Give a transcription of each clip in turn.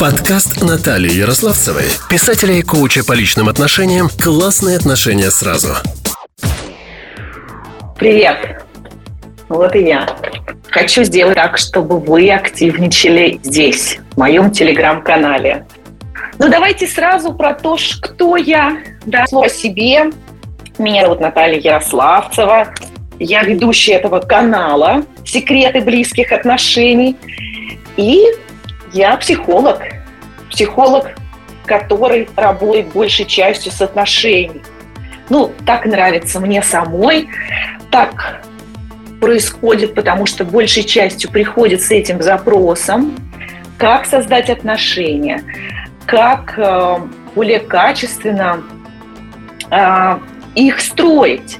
Подкаст Натальи Ярославцевой, писателя и коуча по личным отношениям «Классные отношения сразу». Привет! Вот и я. Хочу сделать так, чтобы вы активничали здесь, в моем телеграм-канале. Ну, давайте сразу про то, кто я. Да, о себе. Меня зовут Наталья Ярославцева. Я ведущая этого канала «Секреты близких отношений». И я психолог. Психолог, который работает большей частью с отношений. Ну, так нравится мне самой, так происходит, потому что большей частью приходит с этим запросом, как создать отношения, как э, более качественно э, их строить,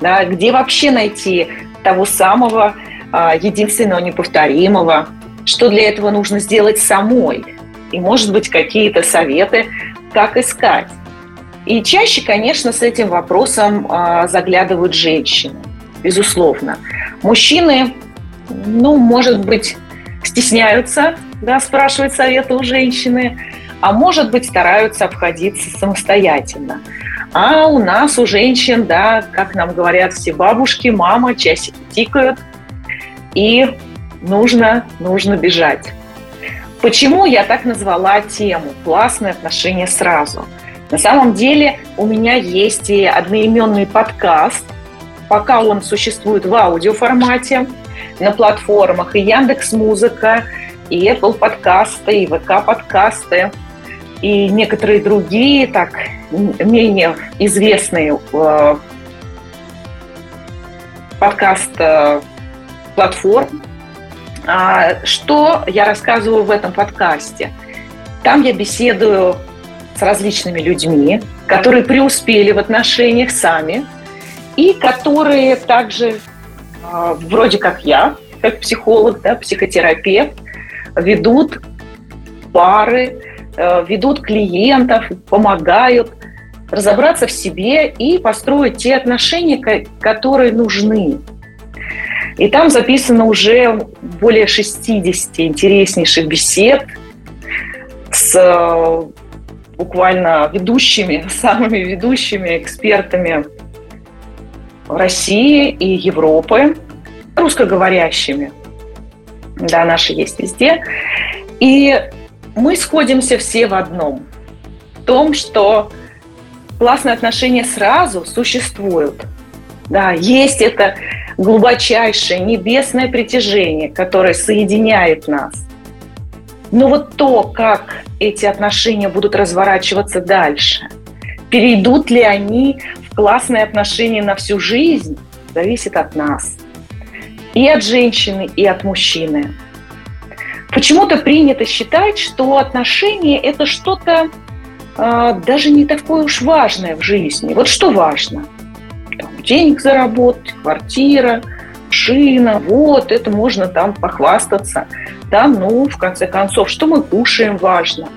да, где вообще найти того самого э, единственного неповторимого, что для этого нужно сделать самой, и, может быть, какие-то советы, как искать. И чаще, конечно, с этим вопросом э, заглядывают женщины, безусловно. Мужчины, ну, может быть, стесняются да, спрашивать советы у женщины, а может быть, стараются обходиться самостоятельно. А у нас, у женщин, да, как нам говорят все бабушки, мама, часики тикают, и нужно, нужно бежать. Почему я так назвала тему «Классные отношения сразу»? На самом деле у меня есть и одноименный подкаст, пока он существует в аудиоформате на платформах и Яндекс Музыка, и Apple подкасты, и ВК подкасты, и некоторые другие, так, менее известные э, подкаст э, платформ. А, что я рассказываю в этом подкасте? Там я беседую с различными людьми, которые преуспели в отношениях сами, и которые также, а, вроде как я, как психолог, да, психотерапевт, ведут пары, э, ведут клиентов, помогают разобраться в себе и построить те отношения, которые нужны. И там записано уже более 60 интереснейших бесед с э, буквально ведущими, самыми ведущими экспертами России и Европы, русскоговорящими. Да, наши есть везде. И мы сходимся все в одном. В том, что классные отношения сразу существуют. Да, есть это глубочайшее небесное притяжение, которое соединяет нас. Но вот то, как эти отношения будут разворачиваться дальше, перейдут ли они классные отношения на всю жизнь зависит от нас. И от женщины, и от мужчины. Почему-то принято считать, что отношения – это что-то э, даже не такое уж важное в жизни. Вот что важно? Денег заработать, квартира, шина, вот, это можно там похвастаться. Там, ну, в конце концов, что мы кушаем, важно.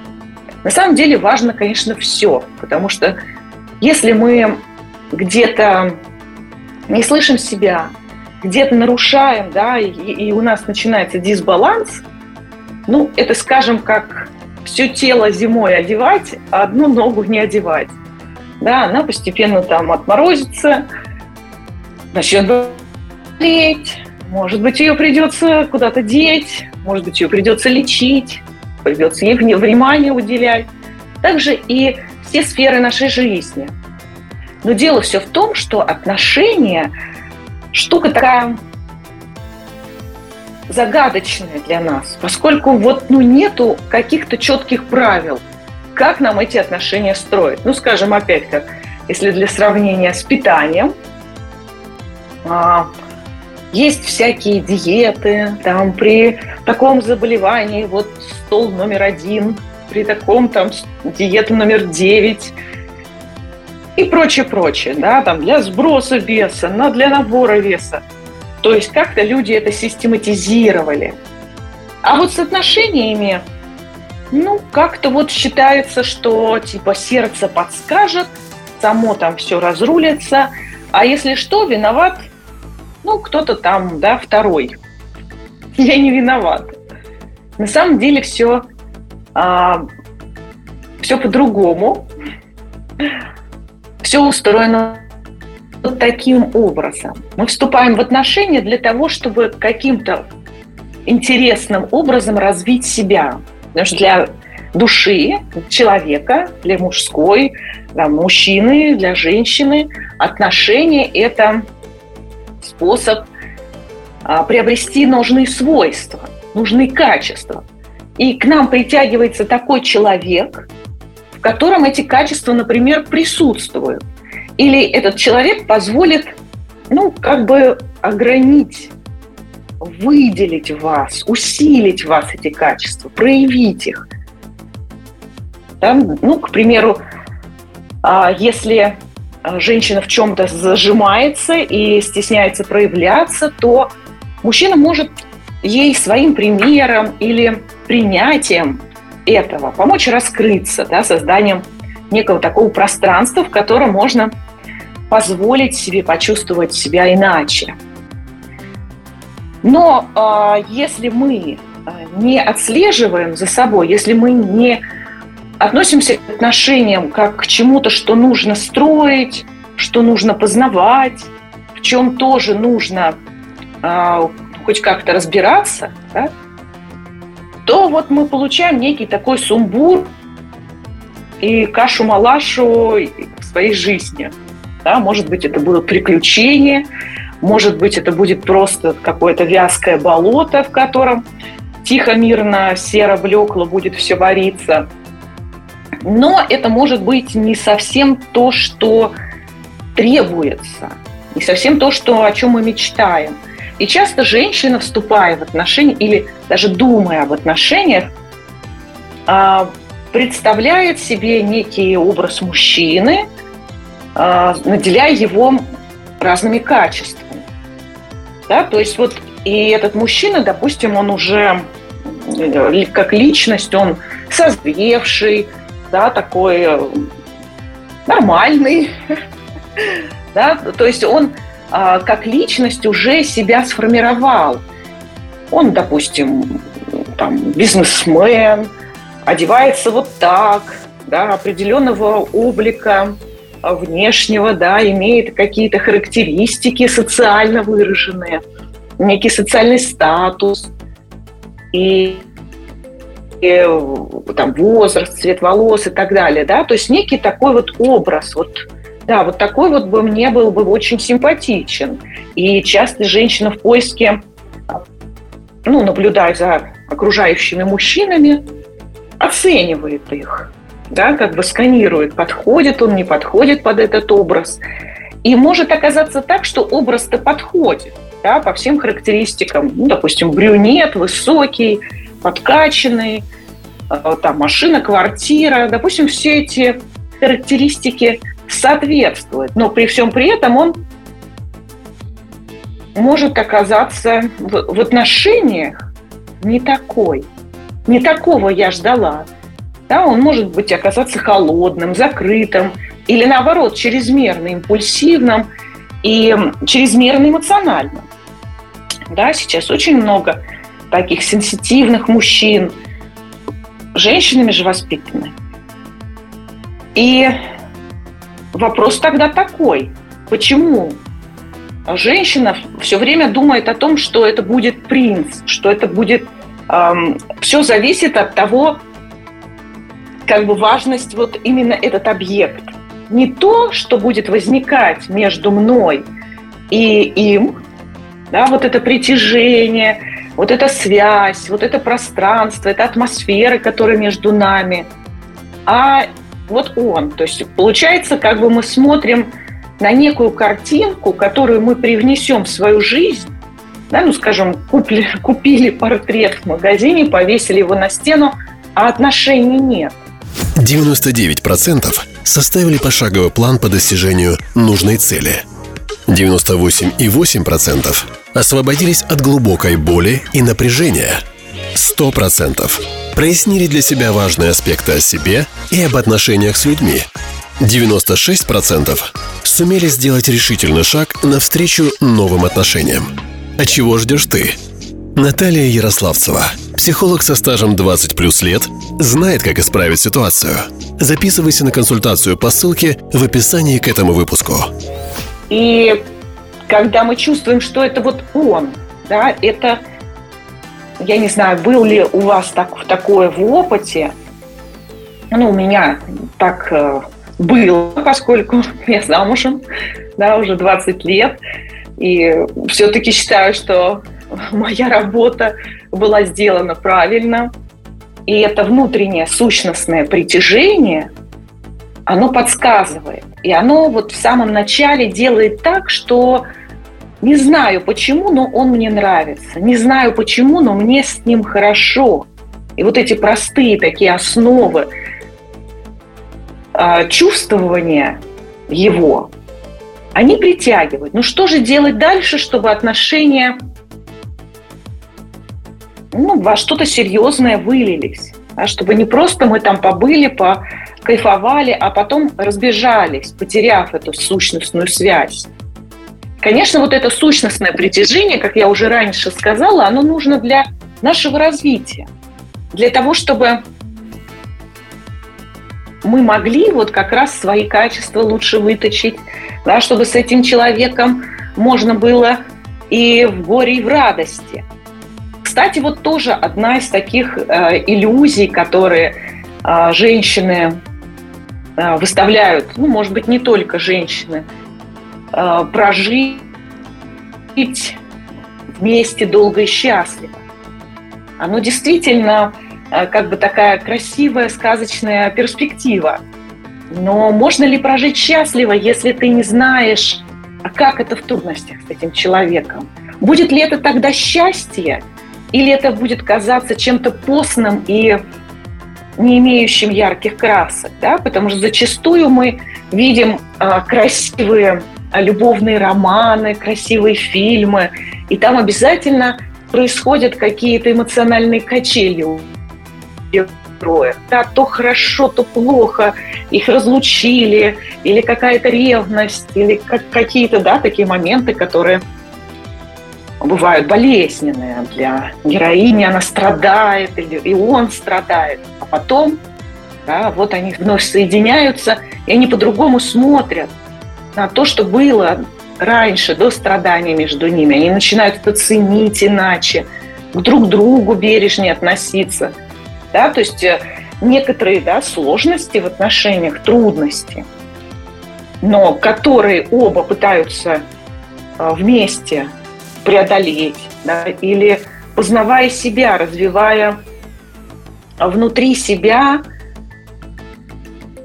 На самом деле важно, конечно, все, потому что если мы где-то не слышим себя, где-то нарушаем, да, и, и у нас начинается дисбаланс, ну, это, скажем, как все тело зимой одевать, а одну ногу не одевать. Да, она постепенно там отморозится, начнет болеть, может быть, ее придется куда-то деть, может быть, ее придется лечить, придется ей внимание уделять. Также и все сферы нашей жизни – но дело все в том, что отношения штука такая загадочная для нас, поскольку вот ну, нету каких-то четких правил, как нам эти отношения строить. Ну, скажем, опять как, если для сравнения с питанием, есть всякие диеты, там при таком заболевании вот стол номер один, при таком там диета номер девять – и прочее, прочее, да, там для сброса веса, на, для набора веса. То есть как-то люди это систематизировали. А вот с отношениями, ну, как-то вот считается, что типа сердце подскажет, само там все разрулится, а если что, виноват, ну, кто-то там, да, второй. Я не виноват. На самом деле все а, все по-другому. Все устроено вот таким образом. Мы вступаем в отношения для того, чтобы каким-то интересным образом развить себя. Потому что для души человека, для мужской, для мужчины, для женщины отношения – это способ а, приобрести нужные свойства, нужные качества. И к нам притягивается такой человек, в котором эти качества, например, присутствуют. Или этот человек позволит, ну, как бы огранить, выделить вас, усилить вас эти качества, проявить их. Да? Ну, к примеру, а, если женщина в чем-то зажимается и стесняется проявляться, то мужчина может ей своим примером или принятием этого помочь раскрыться, да, созданием некого такого пространства, в котором можно позволить себе почувствовать себя иначе. Но э, если мы не отслеживаем за собой, если мы не относимся к отношениям как к чему-то, что нужно строить, что нужно познавать, в чем тоже нужно э, хоть как-то разбираться, да, то вот мы получаем некий такой сумбур и кашу-малашу в своей жизни. Да, может быть, это будут приключения, может быть, это будет просто какое-то вязкое болото, в котором тихо, мирно, серо-блекло будет все вариться. Но это может быть не совсем то, что требуется, не совсем то, что, о чем мы мечтаем. И часто женщина, вступая в отношения или даже думая об отношениях, а, представляет себе некий образ мужчины, а, наделяя его разными качествами. Да, то есть вот и этот мужчина, допустим, он уже как личность, он созревший, да, такой э, нормальный, да, то есть он а, как личность уже себя сформировал. Он, допустим, там, бизнесмен, одевается вот так, да, определенного облика а, внешнего, да, имеет какие-то характеристики социально выраженные, некий социальный статус и, там возраст, цвет волос и так далее, да, то есть некий такой вот образ, вот да, вот такой вот бы мне был бы очень симпатичен. И часто женщина в поиске, ну, наблюдая за окружающими мужчинами, оценивает их, да, как бы сканирует, подходит он, не подходит под этот образ. И может оказаться так, что образ-то подходит да, по всем характеристикам. Ну, допустим, брюнет, высокий, подкачанный, э, там, машина, квартира. Допустим, все эти характеристики соответствует. Но при всем при этом он может оказаться в, в отношениях не такой. Не такого я ждала. Да, он может быть оказаться холодным, закрытым или наоборот чрезмерно импульсивным и чрезмерно эмоциональным. Да, сейчас очень много таких сенситивных мужчин, женщинами же воспитаны. И Вопрос тогда такой, почему женщина все время думает о том, что это будет принц, что это будет... Эм, все зависит от того, как бы важность вот именно этот объект. Не то, что будет возникать между мной и им, да, вот это притяжение, вот эта связь, вот это пространство, это атмосфера, которая между нами, а вот он. То есть получается, как бы мы смотрим на некую картинку, которую мы привнесем в свою жизнь, да, ну, скажем, купили, купили портрет в магазине, повесили его на стену, а отношений нет. 99% составили пошаговый план по достижению нужной цели. 98,8% освободились от глубокой боли и напряжения. 100% прояснили для себя важные аспекты о себе и об отношениях с людьми. 96% сумели сделать решительный шаг навстречу новым отношениям. А чего ждешь ты? Наталья Ярославцева, психолог со стажем 20 плюс лет, знает, как исправить ситуацию. Записывайся на консультацию по ссылке в описании к этому выпуску. И когда мы чувствуем, что это вот он, да, это, я не знаю, был ли у вас так, такое в опыте, ну, у меня так э, было, поскольку я замужем, да, уже 20 лет, и все-таки считаю, что моя работа была сделана правильно, и это внутреннее сущностное притяжение, оно подсказывает. И оно вот в самом начале делает так, что не знаю почему, но он мне нравится. Не знаю почему, но мне с ним хорошо. И вот эти простые такие основы э, чувствования его, они притягивают. Ну что же делать дальше, чтобы отношения ну, во что-то серьезное вылились? Да, чтобы не просто мы там побыли, покайфовали, а потом разбежались, потеряв эту сущностную связь. Конечно, вот это сущностное притяжение, как я уже раньше сказала, оно нужно для нашего развития. Для того, чтобы мы могли вот как раз свои качества лучше выточить, да, чтобы с этим человеком можно было и в горе, и в радости. Кстати, вот тоже одна из таких э, иллюзий, которые э, женщины э, выставляют, ну, может быть, не только женщины, э, прожить вместе долго и счастливо. Оно действительно Э, как бы такая красивая, сказочная перспектива. Но можно ли прожить счастливо, если ты не знаешь, а как это в трудностях с этим человеком? Будет ли это тогда счастье, или это будет казаться чем-то постным и не имеющим ярких красок, да? потому что зачастую мы видим э, красивые любовные романы, красивые фильмы, и там обязательно происходят какие-то эмоциональные качели героев. Да, то хорошо, то плохо, их разлучили, или какая-то ревность, или как, какие-то да, такие моменты, которые бывают болезненные для героини, она страдает, или, и он страдает. А потом, да, вот они вновь соединяются, и они по-другому смотрят на то, что было раньше, до страдания между ними. Они начинают это ценить иначе, к друг другу бережнее относиться – да, то есть э, некоторые да, сложности в отношениях, трудности, но которые оба пытаются э, вместе преодолеть, да, или познавая себя, развивая внутри себя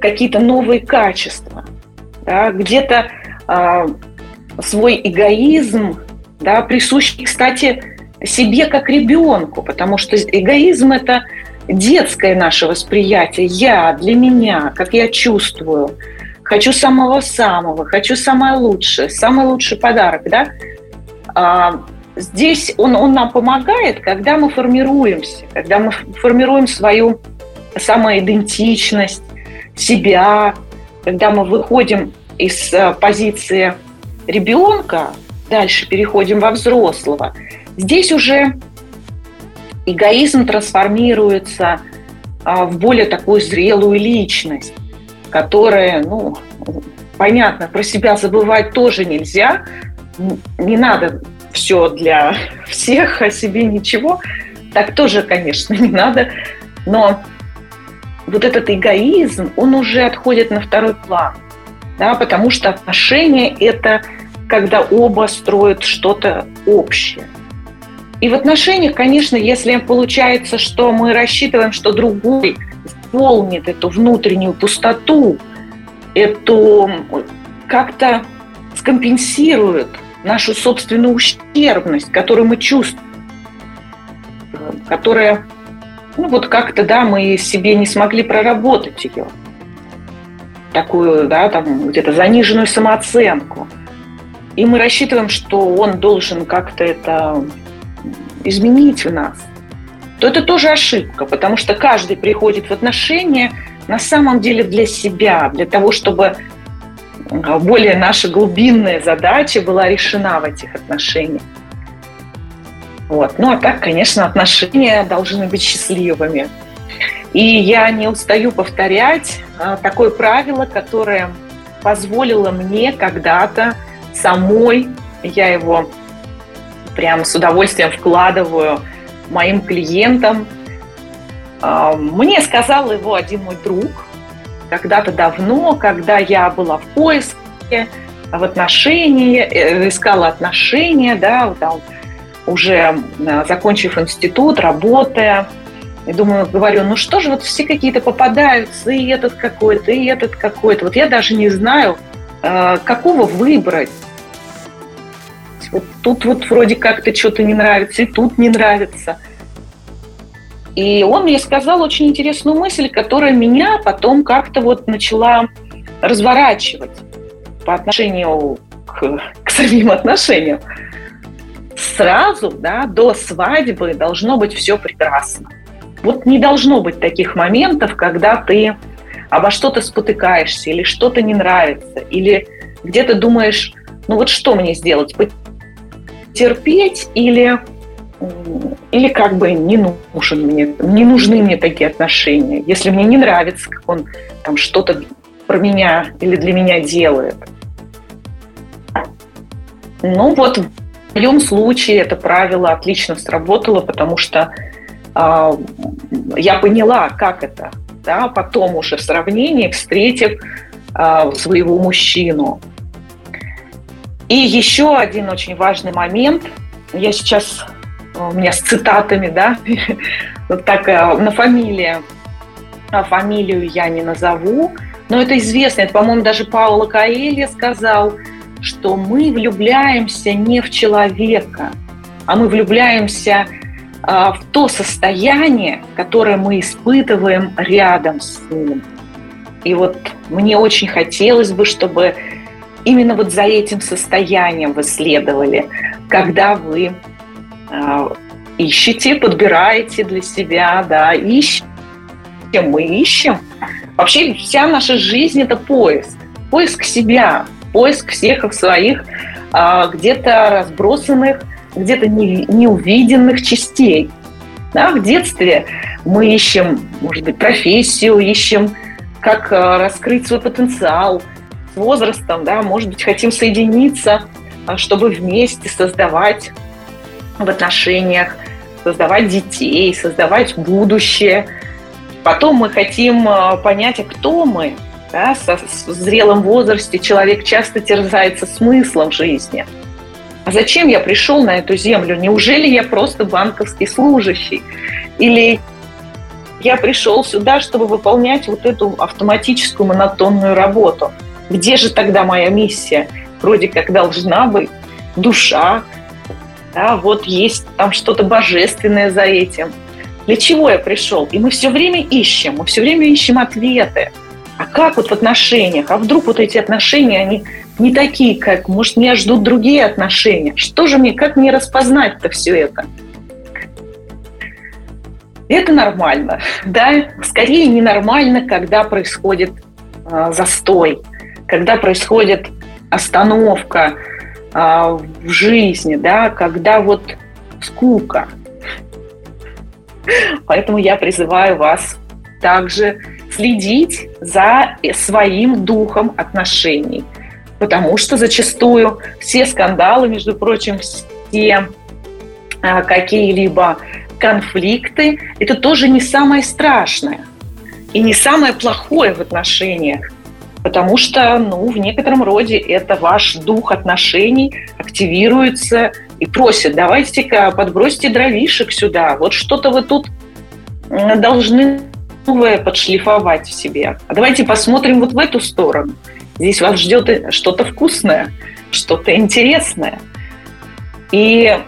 какие-то новые качества, да, где-то э, свой эгоизм, да, присущий, кстати, себе как ребенку, потому что эгоизм это детское наше восприятие, я, для меня, как я чувствую, хочу самого-самого, хочу самое лучшее, самый лучший подарок, да, здесь он, он нам помогает, когда мы формируемся, когда мы формируем свою самоидентичность, себя, когда мы выходим из э, позиции ребенка, дальше переходим во взрослого. Здесь уже эгоизм трансформируется а, в более такую зрелую личность, которая, ну, понятно, про себя забывать тоже нельзя. Не надо все для всех, о себе ничего. Так тоже, конечно, не надо. Но вот этот эгоизм, он уже отходит на второй план. Да, потому что отношения – это когда оба строят что-то общее – и в отношениях, конечно, если получается, что мы рассчитываем, что другой заполнит эту внутреннюю пустоту, эту как-то скомпенсирует нашу собственную ущербность, которую мы чувствуем, которая, ну вот как-то, да, мы себе не смогли проработать ее, такую, да, там где-то заниженную самооценку. И мы рассчитываем, что он должен как-то это изменить в нас, то это тоже ошибка, потому что каждый приходит в отношения на самом деле для себя, для того, чтобы более наша глубинная задача была решена в этих отношениях. Вот. Ну а так, конечно, отношения должны быть счастливыми. И я не устаю повторять а, такое правило, которое позволило мне когда-то самой, я его прям с удовольствием вкладываю моим клиентам. А, мне сказал его один мой друг когда-то давно, когда я была в поиске, в отношении, э, искала отношения, да, там, уже закончив институт, работая. И думаю, говорю, ну что же, вот все какие-то попадаются, и этот какой-то, и этот какой-то. Вот я даже не знаю, э, какого выбрать. Вот тут вот вроде как-то что-то не нравится, и тут не нравится. И он мне сказал очень интересную мысль, которая меня потом как-то вот начала разворачивать по отношению к, к самим отношениям. Сразу, да, до свадьбы должно быть все прекрасно. Вот не должно быть таких моментов, когда ты обо что-то спотыкаешься, или что-то не нравится, или где-то думаешь, ну вот что мне сделать, терпеть или, или как бы не нужен мне, не нужны мне такие отношения. Если мне не нравится, как он там что-то про меня или для меня делает. Ну вот в моем случае это правило отлично сработало, потому что э, я поняла, как это, да, потом уже в сравнении, встретив э, своего мужчину. И еще один очень важный момент. Я сейчас у меня с цитатами, да, вот так э, на фамилии, фамилию я не назову, но это известно, это, по-моему, даже Паула Каэлья сказал, что мы влюбляемся не в человека, а мы влюбляемся а, в то состояние, которое мы испытываем рядом с ним. И вот мне очень хотелось бы, чтобы именно вот за этим состоянием вы следовали, когда вы ищете, подбираете для себя, да, ищем, мы ищем, Вообще вся наша жизнь – это поиск. Поиск себя, поиск всех своих а, где-то разбросанных, где-то не, неувиденных частей. Да, в детстве мы ищем, может быть, профессию, ищем, как а, раскрыть свой потенциал. С возрастом, да, может быть, хотим соединиться, а, чтобы вместе создавать в отношениях, создавать детей, создавать будущее – Потом мы хотим э, понять, а кто мы. Да? Со, в зрелом возрасте человек часто терзается смыслом жизни. А зачем я пришел на эту землю? Неужели я просто банковский служащий? Или я пришел сюда, чтобы выполнять вот эту автоматическую монотонную работу? Где же тогда моя миссия? Вроде как должна быть душа, да, вот есть там что-то божественное за этим – для чего я пришел? И мы все время ищем, мы все время ищем ответы. А как вот в отношениях? А вдруг вот эти отношения, они не такие, как, может, меня ждут другие отношения? Что же мне, как мне распознать-то все это? Это нормально, да? Скорее ненормально, когда происходит э, застой, когда происходит остановка э, в жизни, да, когда вот скука – Поэтому я призываю вас также следить за своим духом отношений. Потому что зачастую все скандалы, между прочим, все а, какие-либо конфликты, это тоже не самое страшное и не самое плохое в отношениях. Потому что, ну, в некотором роде это ваш дух отношений активируется и просит, давайте-ка подбросьте дровишек сюда, вот что-то вы тут должны новое подшлифовать в себе. А давайте посмотрим вот в эту сторону. Здесь вас ждет что-то вкусное, что-то интересное. И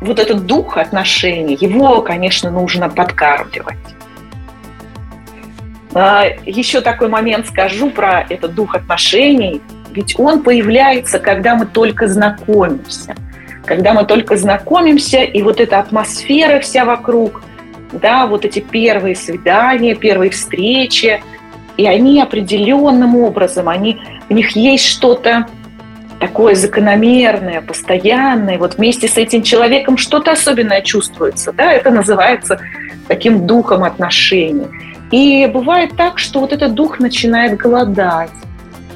вот этот дух отношений, его, конечно, нужно подкармливать. А, Еще такой момент скажу про этот дух отношений. Ведь он появляется, когда мы только знакомимся – когда мы только знакомимся, и вот эта атмосфера вся вокруг, да, вот эти первые свидания, первые встречи, и они определенным образом, они, у них есть что-то такое закономерное, постоянное, вот вместе с этим человеком что-то особенное чувствуется, да, это называется таким духом отношений. И бывает так, что вот этот дух начинает голодать,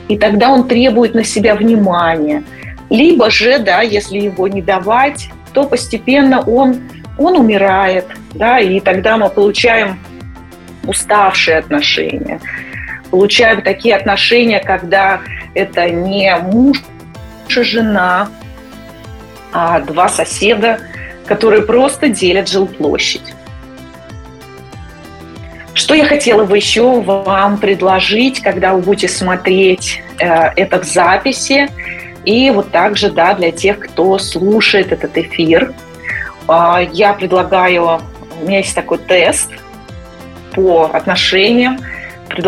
и тогда он требует на себя внимания. Либо же, да, если его не давать, то постепенно он, он умирает, да, и тогда мы получаем уставшие отношения. Получаем такие отношения, когда это не муж и жена, а два соседа, которые просто делят жилплощадь. Что я хотела бы еще вам предложить, когда вы будете смотреть э, это в записи, и вот также, да, для тех, кто слушает этот эфир, э, я предлагаю, у меня есть такой тест по отношениям, предлагаю